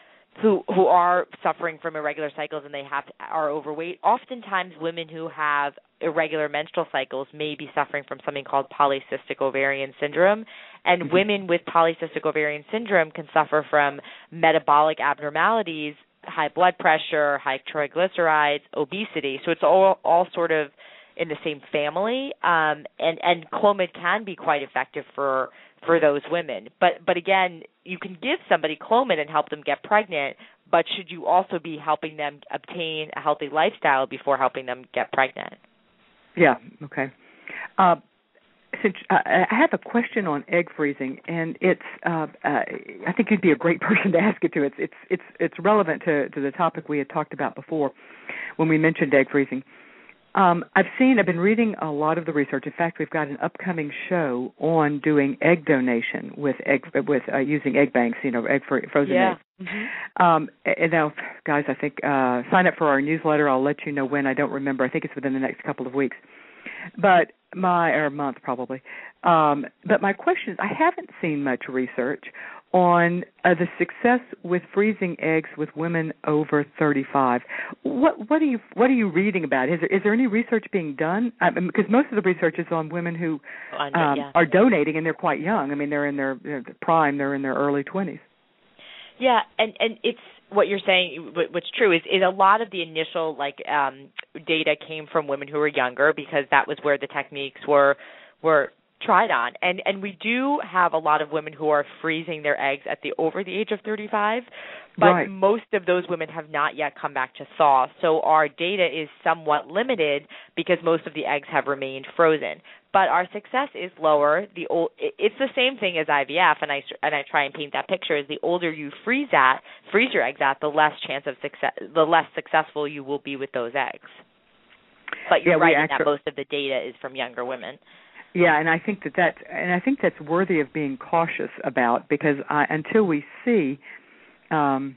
who who are suffering from irregular cycles and they have are overweight. Oftentimes, women who have irregular menstrual cycles may be suffering from something called polycystic ovarian syndrome, and mm-hmm. women with polycystic ovarian syndrome can suffer from metabolic abnormalities, high blood pressure, high triglycerides, obesity. So it's all all sort of in the same family, um, and and Clomid can be quite effective for for those women. But but again, you can give somebody Clomid and help them get pregnant, but should you also be helping them obtain a healthy lifestyle before helping them get pregnant? Yeah. Okay. Uh, since uh, I have a question on egg freezing, and it's uh, uh, I think you'd be a great person to ask it to. It's it's it's it's relevant to to the topic we had talked about before when we mentioned egg freezing. Um, I've seen, I've been reading a lot of the research. In fact, we've got an upcoming show on doing egg donation with egg with uh, using egg banks, you know, egg for, frozen yeah. eggs. Mm-hmm. Um, and now, guys, I think uh, sign up for our newsletter. I'll let you know when. I don't remember. I think it's within the next couple of weeks. But my or month probably. Um, but my question is, I haven't seen much research on uh, the success with freezing eggs with women over 35. What what are you what are you reading about? Is there is there any research being done? I mean, because most of the research is on women who um, yeah. are donating and they're quite young. I mean, they're in their, their prime. They're in their early 20s. Yeah, and and it's what you're saying what's true is is a lot of the initial like um data came from women who were younger because that was where the techniques were were tried on. And and we do have a lot of women who are freezing their eggs at the over the age of 35 but right. most of those women have not yet come back to thaw. So our data is somewhat limited because most of the eggs have remained frozen. But our success is lower. The old it's the same thing as IVF and I and I try and paint that picture is the older you freeze at freeze your eggs at the less chance of success the less successful you will be with those eggs. But you're yeah, right actually, that most of the data is from younger women yeah, and I think that that's and I think that's worthy of being cautious about because I, until we see um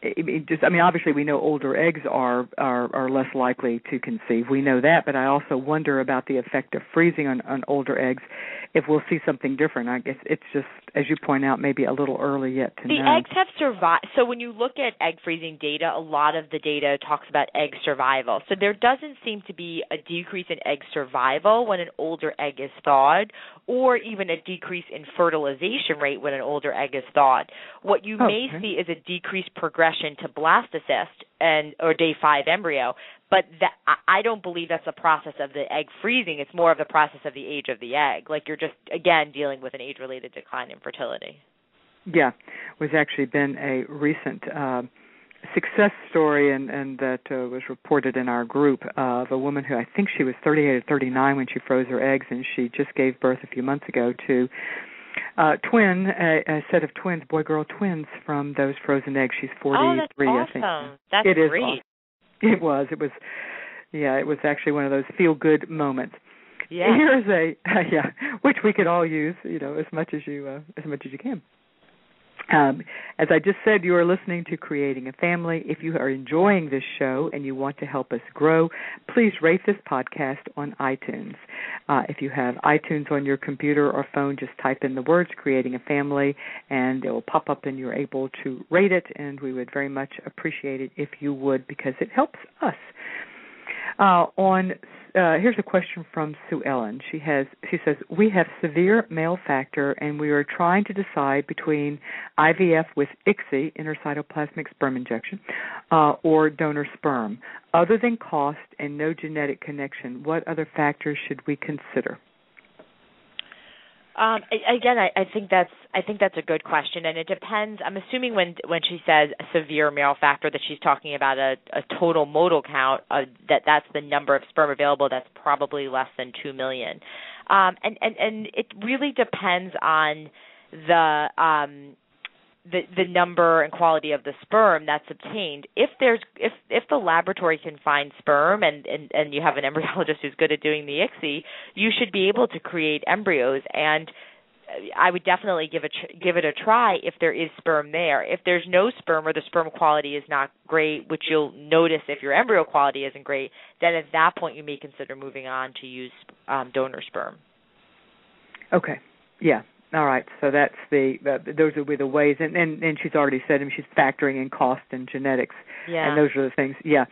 it, it just I mean obviously we know older eggs are are are less likely to conceive. We know that, but I also wonder about the effect of freezing on on older eggs if we'll see something different. I guess it's just as you point out maybe a little early yet to the know. eggs have survived. So when you look at egg freezing data, a lot of the data talks about egg survival. So there doesn't seem to be a decrease in egg survival when an older egg is thawed or even a decrease in fertilization rate when an older egg is thawed. What you oh, may see is a decreased progression to blastocyst and or day 5 embryo, but that I don't believe that's the process of the egg freezing. It's more of the process of the age of the egg. Like you're just again dealing with an age-related decline in fertility. Yeah, was actually been a recent uh, success story, and and that uh, was reported in our group of a woman who I think she was 38 or 39 when she froze her eggs, and she just gave birth a few months ago to uh twin a, a set of twins boy girl twins from those frozen eggs. She's 43 oh, that's i awesome. think that's it is great. awesome. it was it was yeah it was actually one of those feel good moments. Yeah. Here's a uh, yeah which we could all use you know as much as you uh, as much as you can um, as I just said, you are listening to Creating a Family. If you are enjoying this show and you want to help us grow, please rate this podcast on iTunes. Uh, if you have iTunes on your computer or phone, just type in the words Creating a Family and it will pop up and you're able to rate it. And we would very much appreciate it if you would because it helps us. Uh, on uh, here's a question from Sue Ellen. She has she says we have severe male factor and we are trying to decide between IVF with ICSI intracytoplasmic sperm injection uh, or donor sperm. Other than cost and no genetic connection, what other factors should we consider? Um, again, I, I think that's I think that's a good question, and it depends. I'm assuming when when she says severe male factor that she's talking about a, a total motile count uh, that that's the number of sperm available. That's probably less than two million, um, and and and it really depends on the um, the the number and quality of the sperm that's obtained if there's if if the laboratory can find sperm and and and you have an embryologist who's good at doing the ICSI you should be able to create embryos and I would definitely give it give it a try if there is sperm there. If there's no sperm or the sperm quality is not great, which you'll notice if your embryo quality isn't great, then at that point you may consider moving on to use um, donor sperm. Okay. Yeah, All right, so that's the uh, those be the ways, and, and and she's already said, and she's factoring in cost and genetics, yeah. and those are the things. Yeah,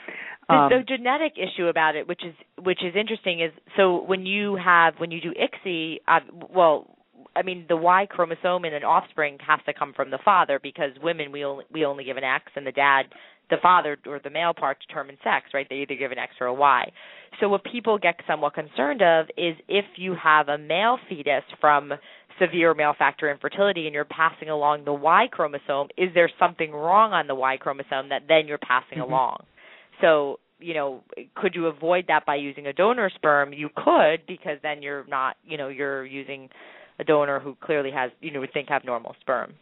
um, the, the genetic issue about it, which is which is interesting, is so when you have when you do ICSI, uh, well, I mean the Y chromosome in an offspring has to come from the father because women we only we only give an X, and the dad, the father or the male part determines sex, right? They either give an X or a Y. So what people get somewhat concerned of is if you have a male fetus from severe male factor infertility and you're passing along the Y chromosome, is there something wrong on the Y chromosome that then you're passing mm-hmm. along? So, you know, could you avoid that by using a donor sperm? You could because then you're not, you know, you're using a donor who clearly has, you know, would think have normal sperm.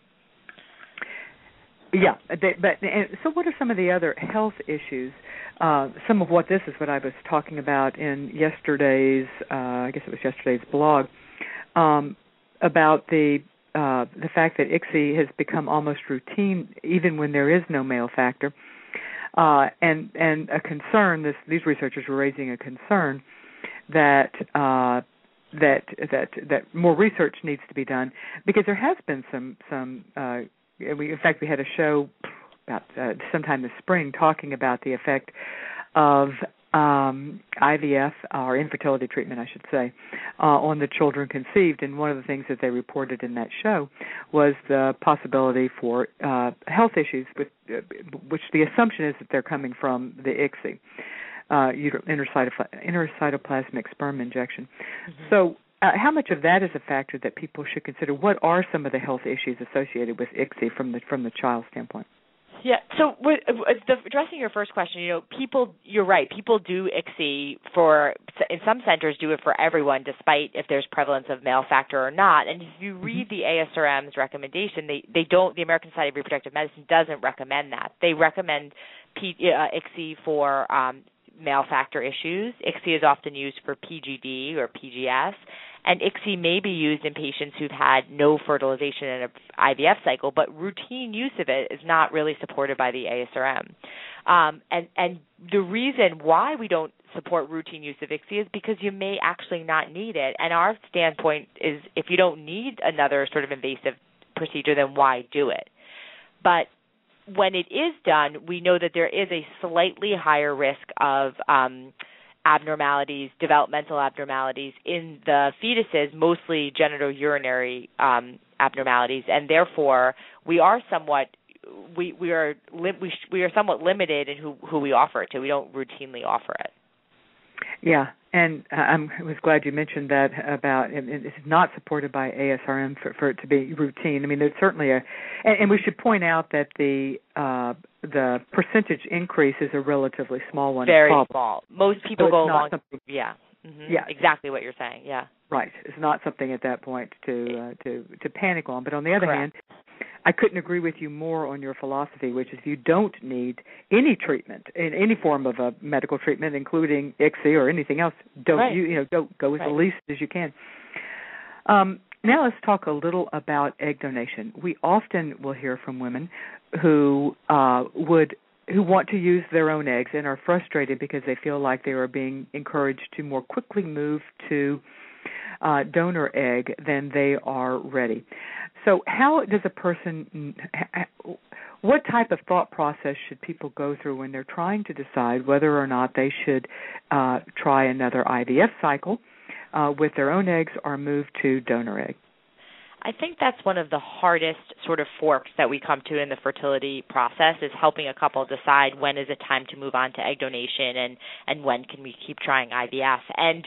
Yeah, they, but and so what are some of the other health issues? Uh, some of what this is what I was talking about in yesterday's, uh, I guess it was yesterday's blog. Um, about the uh, the fact that ICSI has become almost routine, even when there is no male factor, uh, and and a concern. This these researchers were raising a concern that uh, that that that more research needs to be done because there has been some some. Uh, we in fact we had a show about uh, sometime this spring talking about the effect of um, IVF or infertility treatment, I should say, uh, on the children conceived. And one of the things that they reported in that show was the possibility for uh, health issues, with, uh, which the assumption is that they're coming from the ICSI, uh, intracytoplasmic sperm injection. Mm-hmm. So. Uh, how much of that is a factor that people should consider? What are some of the health issues associated with ICSI from the from the child standpoint? Yeah. So, with, the, addressing your first question, you know, people, you're right. People do ICSI for in some centers do it for everyone, despite if there's prevalence of male factor or not. And if you mm-hmm. read the ASRM's recommendation, they they don't. The American Society of Reproductive Medicine doesn't recommend that. They recommend P, uh, ICSI for um, male factor issues. ICSI is often used for PGD or PGS, and ICSI may be used in patients who've had no fertilization in an IVF cycle, but routine use of it is not really supported by the ASRM. Um, and and the reason why we don't support routine use of ICSI is because you may actually not need it. And our standpoint is if you don't need another sort of invasive procedure, then why do it? But when it is done, we know that there is a slightly higher risk of um, abnormalities, developmental abnormalities in the fetuses, mostly genitourinary um, abnormalities, and therefore we are somewhat we we are we, we are somewhat limited in who who we offer it to. We don't routinely offer it. Yeah, and uh, I'm, I was glad you mentioned that about and it's not supported by ASRM for, for it to be routine. I mean, there's certainly a, and, and we should point out that the uh, the percentage increase is a relatively small one. Very small. Most people so go along. Yeah. Mm-hmm. Yeah. Exactly what you're saying. Yeah. Right. It's not something at that point to uh, to to panic on. But on the other Correct. hand, I couldn't agree with you more on your philosophy, which is you don't need any treatment in any form of a medical treatment, including ICSI or anything else. Don't right. you you know go go with right. the least as you can. Um, now let's talk a little about egg donation. We often will hear from women who uh, would who want to use their own eggs and are frustrated because they feel like they are being encouraged to more quickly move to uh, donor egg than they are ready. So, how does a person, what type of thought process should people go through when they're trying to decide whether or not they should uh, try another IVF cycle uh, with their own eggs or move to donor egg? I think that's one of the hardest sort of forks that we come to in the fertility process is helping a couple decide when is it time to move on to egg donation and and when can we keep trying IVF. And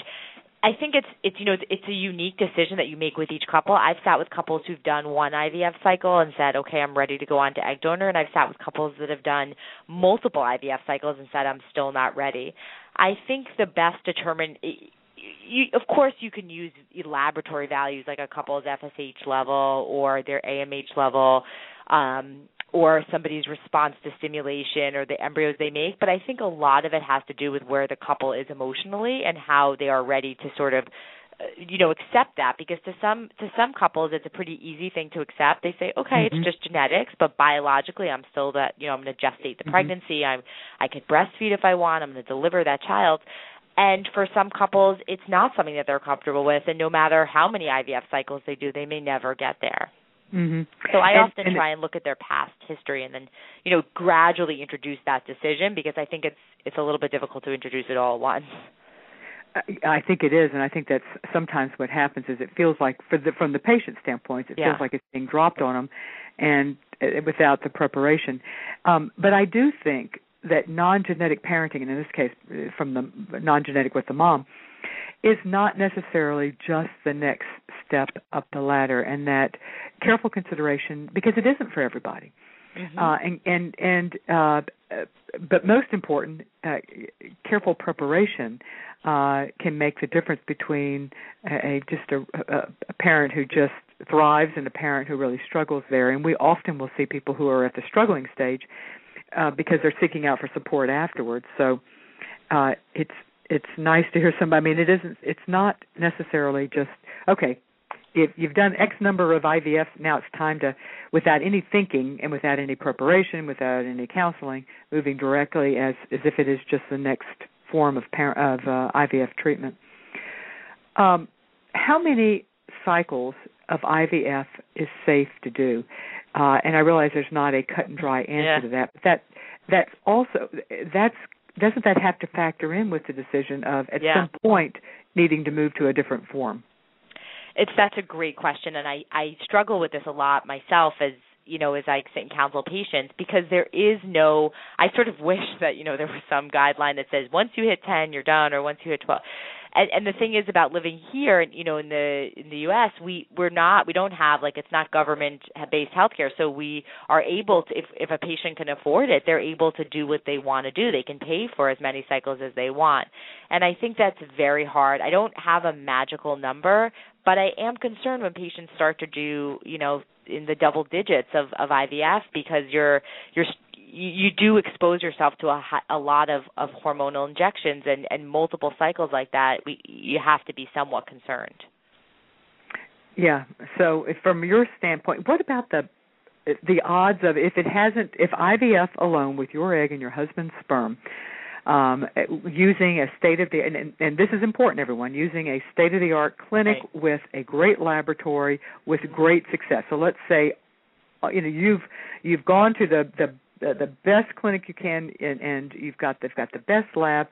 I think it's it's you know it's a unique decision that you make with each couple. I've sat with couples who've done one IVF cycle and said, "Okay, I'm ready to go on to egg donor," and I've sat with couples that have done multiple IVF cycles and said, "I'm still not ready." I think the best determine you, of course you can use laboratory values like a couple's FSH level or their AMH level um, or somebody's response to stimulation or the embryos they make. But I think a lot of it has to do with where the couple is emotionally and how they are ready to sort of uh, you know accept that because to some to some couples it's a pretty easy thing to accept they say okay mm-hmm. it's just genetics but biologically i'm still that you know i'm going to gestate the mm-hmm. pregnancy i'm i could breastfeed if i want i'm going to deliver that child And for some couples, it's not something that they're comfortable with, and no matter how many IVF cycles they do, they may never get there. Mm-hmm. So I and, often and try and look at their past history and then, you know, gradually introduce that decision because I think it's it's a little bit difficult to introduce it all at once. I think it is, and I think that's sometimes what happens is it feels like, for the, from the patient standpoint, it yeah. feels like it's being dropped on them, and uh, without the preparation. Um, but I do think that non-genetic parenting, and in this case, uh, from the non-genetic with the mom, is not necessarily just the next step up the ladder, and that careful consideration because it isn't for everybody. Mm-hmm. Uh, and and and uh, but most important, uh, careful preparation uh, can make the difference between a, a just a, a, a parent who just thrives and a parent who really struggles there. And we often will see people who are at the struggling stage uh, because they're seeking out for support afterwards. So uh, it's it's nice to hear somebody. I mean, it isn't. It's not necessarily just okay if you've done X number of IVF, now it's time to, without any thinking and without any preparation, without any counseling, moving directly as as if it is just the next form of par- of uh, IVF treatment. Um, how many cycles of IVF is safe to do? Uh, and I realize there's not a cut and dry answer yeah. to that, but that that's also that's doesn't that have to factor in with the decision of at yeah. some point needing to move to a different form? it's that's a great question and i i struggle with this a lot myself as you know as i sit and counsel patients because there is no i sort of wish that you know there was some guideline that says once you hit 10 you're done or once you hit 12 and, and the thing is about living here you know in the in the US we we're not we don't have like it's not government based healthcare. So we are able to if if a patient can afford it they're able to do what they want to do. They can pay for as many cycles as they want. And I think that's very hard. I don't have a magical number but I am concerned when patients start to do, you know, in the double digits of, of IVF because you're you're you, do expose yourself to a, a lot of, of hormonal injections and, and multiple cycles like that. We you have to be somewhat concerned. Yeah. So, if, from your standpoint, what about the the odds of if it hasn't if IVF alone with your egg and your husband's sperm um, using a state of the and, and this is important, everyone, using a state of the art clinic right. with a great laboratory with great success. So let's say, uh, you know, you've you've gone to the the the the best clinic you can, and, and you've got they've got the best lab.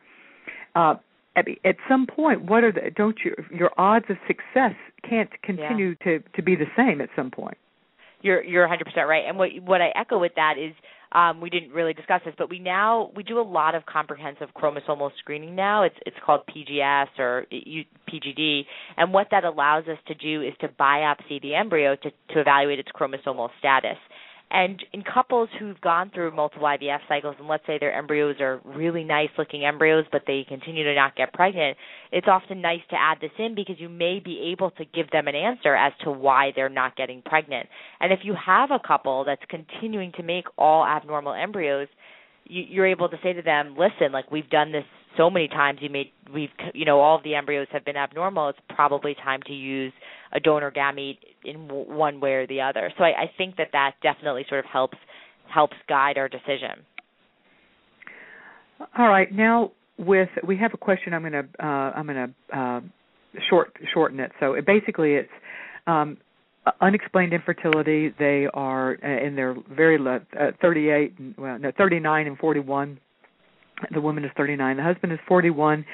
Uh, at, at some point, what are the don't you your odds of success can't continue yeah. to to be the same at some point. You're you're 100% right, and what what I echo with that is um, we didn't really discuss this, but we now we do a lot of comprehensive chromosomal screening now. It's it's called PGS or PGD, and what that allows us to do is to biopsy the embryo to to evaluate its chromosomal status. And in couples who've gone through multiple IVF cycles, and let's say their embryos are really nice looking embryos, but they continue to not get pregnant, it's often nice to add this in because you may be able to give them an answer as to why they're not getting pregnant. And if you have a couple that's continuing to make all abnormal embryos, you, you're able to say to them, listen, like we've done this so many times you made we've you know all of the embryos have been abnormal it's probably time to use a donor gamete in w- one way or the other. So I, I think that that definitely sort of helps helps guide our decision. All right now with we have a question i'm going to uh, i'm going to uh, short shorten it. So it, basically it's um, unexplained infertility. They are uh, in their very low, uh, 38 well no 39 and 41 the woman is 39. The husband is 41.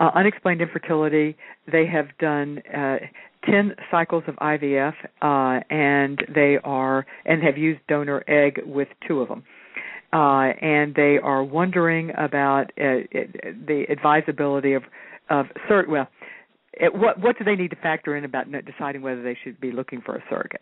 Uh, unexplained infertility. They have done uh, 10 cycles of IVF, uh, and they are and have used donor egg with two of them. Uh, and they are wondering about uh, the advisability of of cert. Well, what what do they need to factor in about deciding whether they should be looking for a surrogate?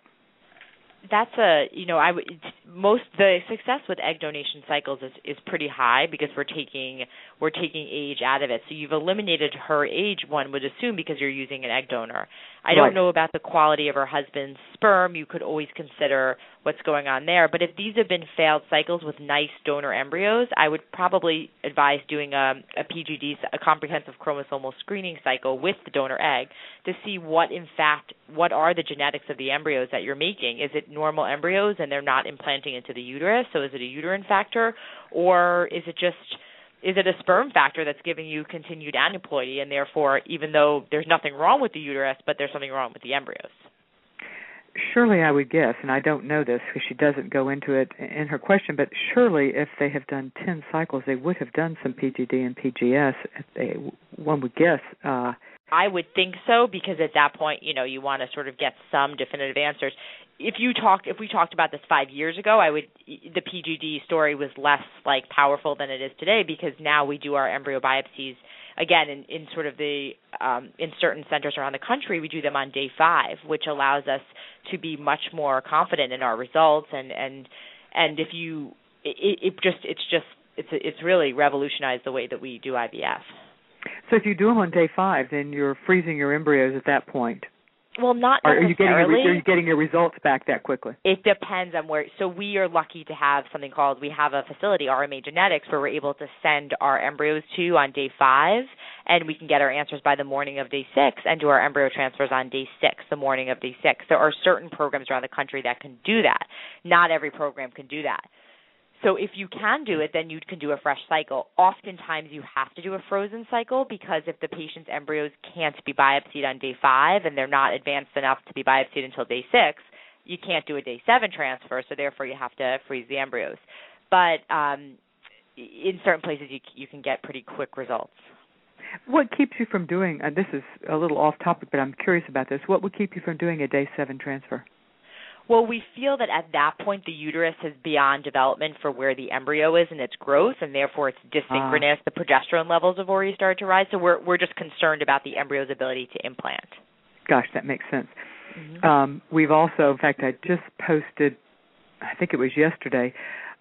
That's a you know I would most the success with egg donation cycles is is pretty high because we're taking we're taking age out of it. So you've eliminated her age one would assume because you're using an egg donor. I right. don't know about the quality of her husband's sperm. You could always consider what's going on there. But if these have been failed cycles with nice donor embryos, I would probably advise doing a, a PGD, a comprehensive chromosomal screening cycle with the donor egg to see what, in fact, what are the genetics of the embryos that you're making. Is it normal embryos and they're not implanting into the uterus? So is it a uterine factor, or is it just is it a sperm factor that's giving you continued aneuploidy and therefore even though there's nothing wrong with the uterus but there's something wrong with the embryos surely i would guess and i don't know this because she doesn't go into it in her question but surely if they have done 10 cycles they would have done some pgd and pgs they, one would guess uh I would think so because at that point, you know, you want to sort of get some definitive answers. If you talked, if we talked about this five years ago, I would the PGD story was less like powerful than it is today because now we do our embryo biopsies again in, in sort of the um, in certain centers around the country. We do them on day five, which allows us to be much more confident in our results and and and if you it, it just it's just it's it's really revolutionized the way that we do IVF. So if you do them on day five, then you're freezing your embryos at that point. Well, not Or are you getting necessarily. your, are you getting your results back that quickly? It depends on where. So we are lucky to have something called we have a facility, RMA Genetics, where we're able to send our embryos to on day five, and we can get our answers by the morning of day six, and do our embryo transfers on day six, the morning of day six. There are certain programs around the country that can do that. Not every program can do that. So if you can do it, then you can do a fresh cycle. Oftentimes you have to do a frozen cycle because if the patient's embryos can't be biopsied on day five and they're not advanced enough to be biopsied until day six, you can't do a day seven transfer. So therefore you have to freeze the embryos. But um, in certain places you you can get pretty quick results. What keeps you from doing? Uh, this is a little off topic, but I'm curious about this. What would keep you from doing a day seven transfer? Well, we feel that at that point the uterus is beyond development for where the embryo is in its growth, and therefore it's dysynchronous. The progesterone levels have already started to rise, so we're we're just concerned about the embryo's ability to implant. Gosh, that makes sense. Mhm. Um, we've also, in fact, I just posted, I think it was yesterday,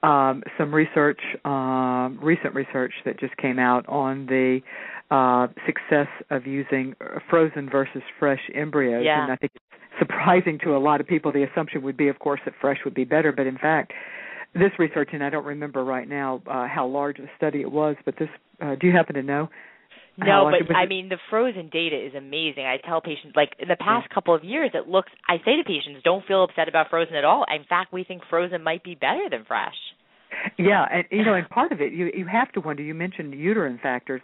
um, some research, um, recent research that just came out on the uh, success of using frozen versus fresh embryos. Yeah. And I think it's surprising to a lot of people. The assumption would be, of course, that fresh would be better, but in fact, this research, and I don't remember right now uh, how large a study it was, but this, uh, do you happen to know? No, but? I mean the frozen data is amazing. I tell patients like in the past couple of years it looks I say to patients don't feel upset about frozen at all. In fact, we think frozen might be better than fresh. Yeah, and you know, and part of it, you you have to wonder. You mentioned uterine factors.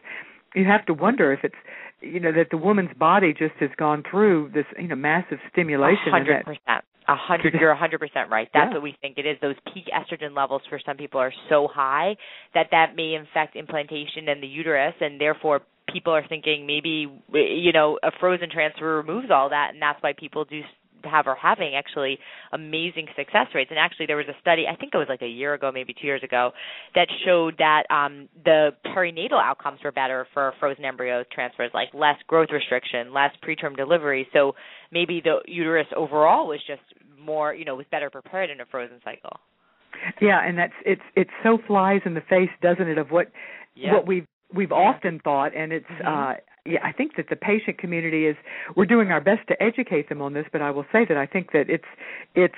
You have to wonder if it's, you know, that the woman's body just has gone through this, you know, massive stimulation. hundred percent. A hundred you're a hundred percent right. That's Yeah. what we think it is. Those peak estrogen levels for some people are so high that that may infect implantation and the uterus and therefore people are thinking maybe you know a frozen transfer removes all that and that's why people do have are having actually amazing success rates. And actually there was a study i think it was like a year ago maybe two years ago that showed that um the perinatal outcomes were better for frozen embryo transfers like less growth restriction less preterm delivery. So maybe the uterus overall was just more you know was better prepared in a frozen cycle. Yeah, and that's it's it so flies in the face, doesn't it, of what yeah. what we've we've Yeah. often thought, and it's. Mhm. uh yeah, I think that the patient community is we're doing our best to educate them on this, but I will say that I think that it's it's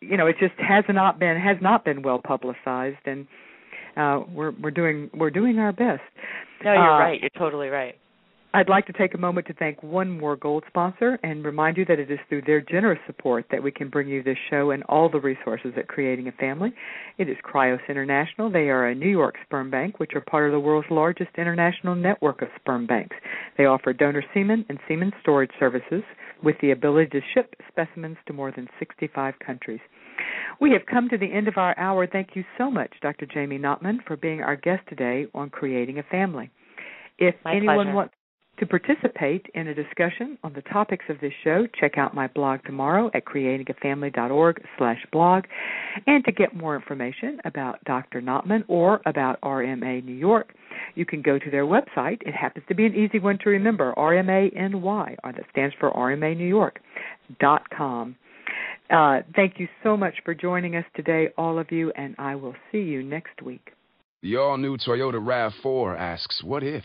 you know, it just has not been has not been well publicized and uh we're we're doing we're doing our best. no you're Uh, right you're totally right I'd like to take a moment to thank one more gold sponsor and remind you that it is through their generous support that we can bring you this show and all the resources at Creating a Family. It is Cryos International. They are a New York sperm bank, which are part of the world's largest international network of sperm banks. They offer donor semen and semen storage services with the ability to ship specimens to more than 65 countries. We have come to the end of our hour. Thank you so much, Dr. Jamie Knopman, for being our guest today on Creating a Family. If My anyone pleasure. wants to participate in a discussion on the topics of this show, check out my blog tomorrow at creatingafamily.org slash blog. And to get more information about Dr. Knopman or about RMA New York, you can go to their website. It happens to be an easy one to remember, RMANY, or that stands for RMA New York, dot com. Uh, thank you so much for joining us today, all of you, and I will see you next week. The all new Toyota RAV4 asks, What if?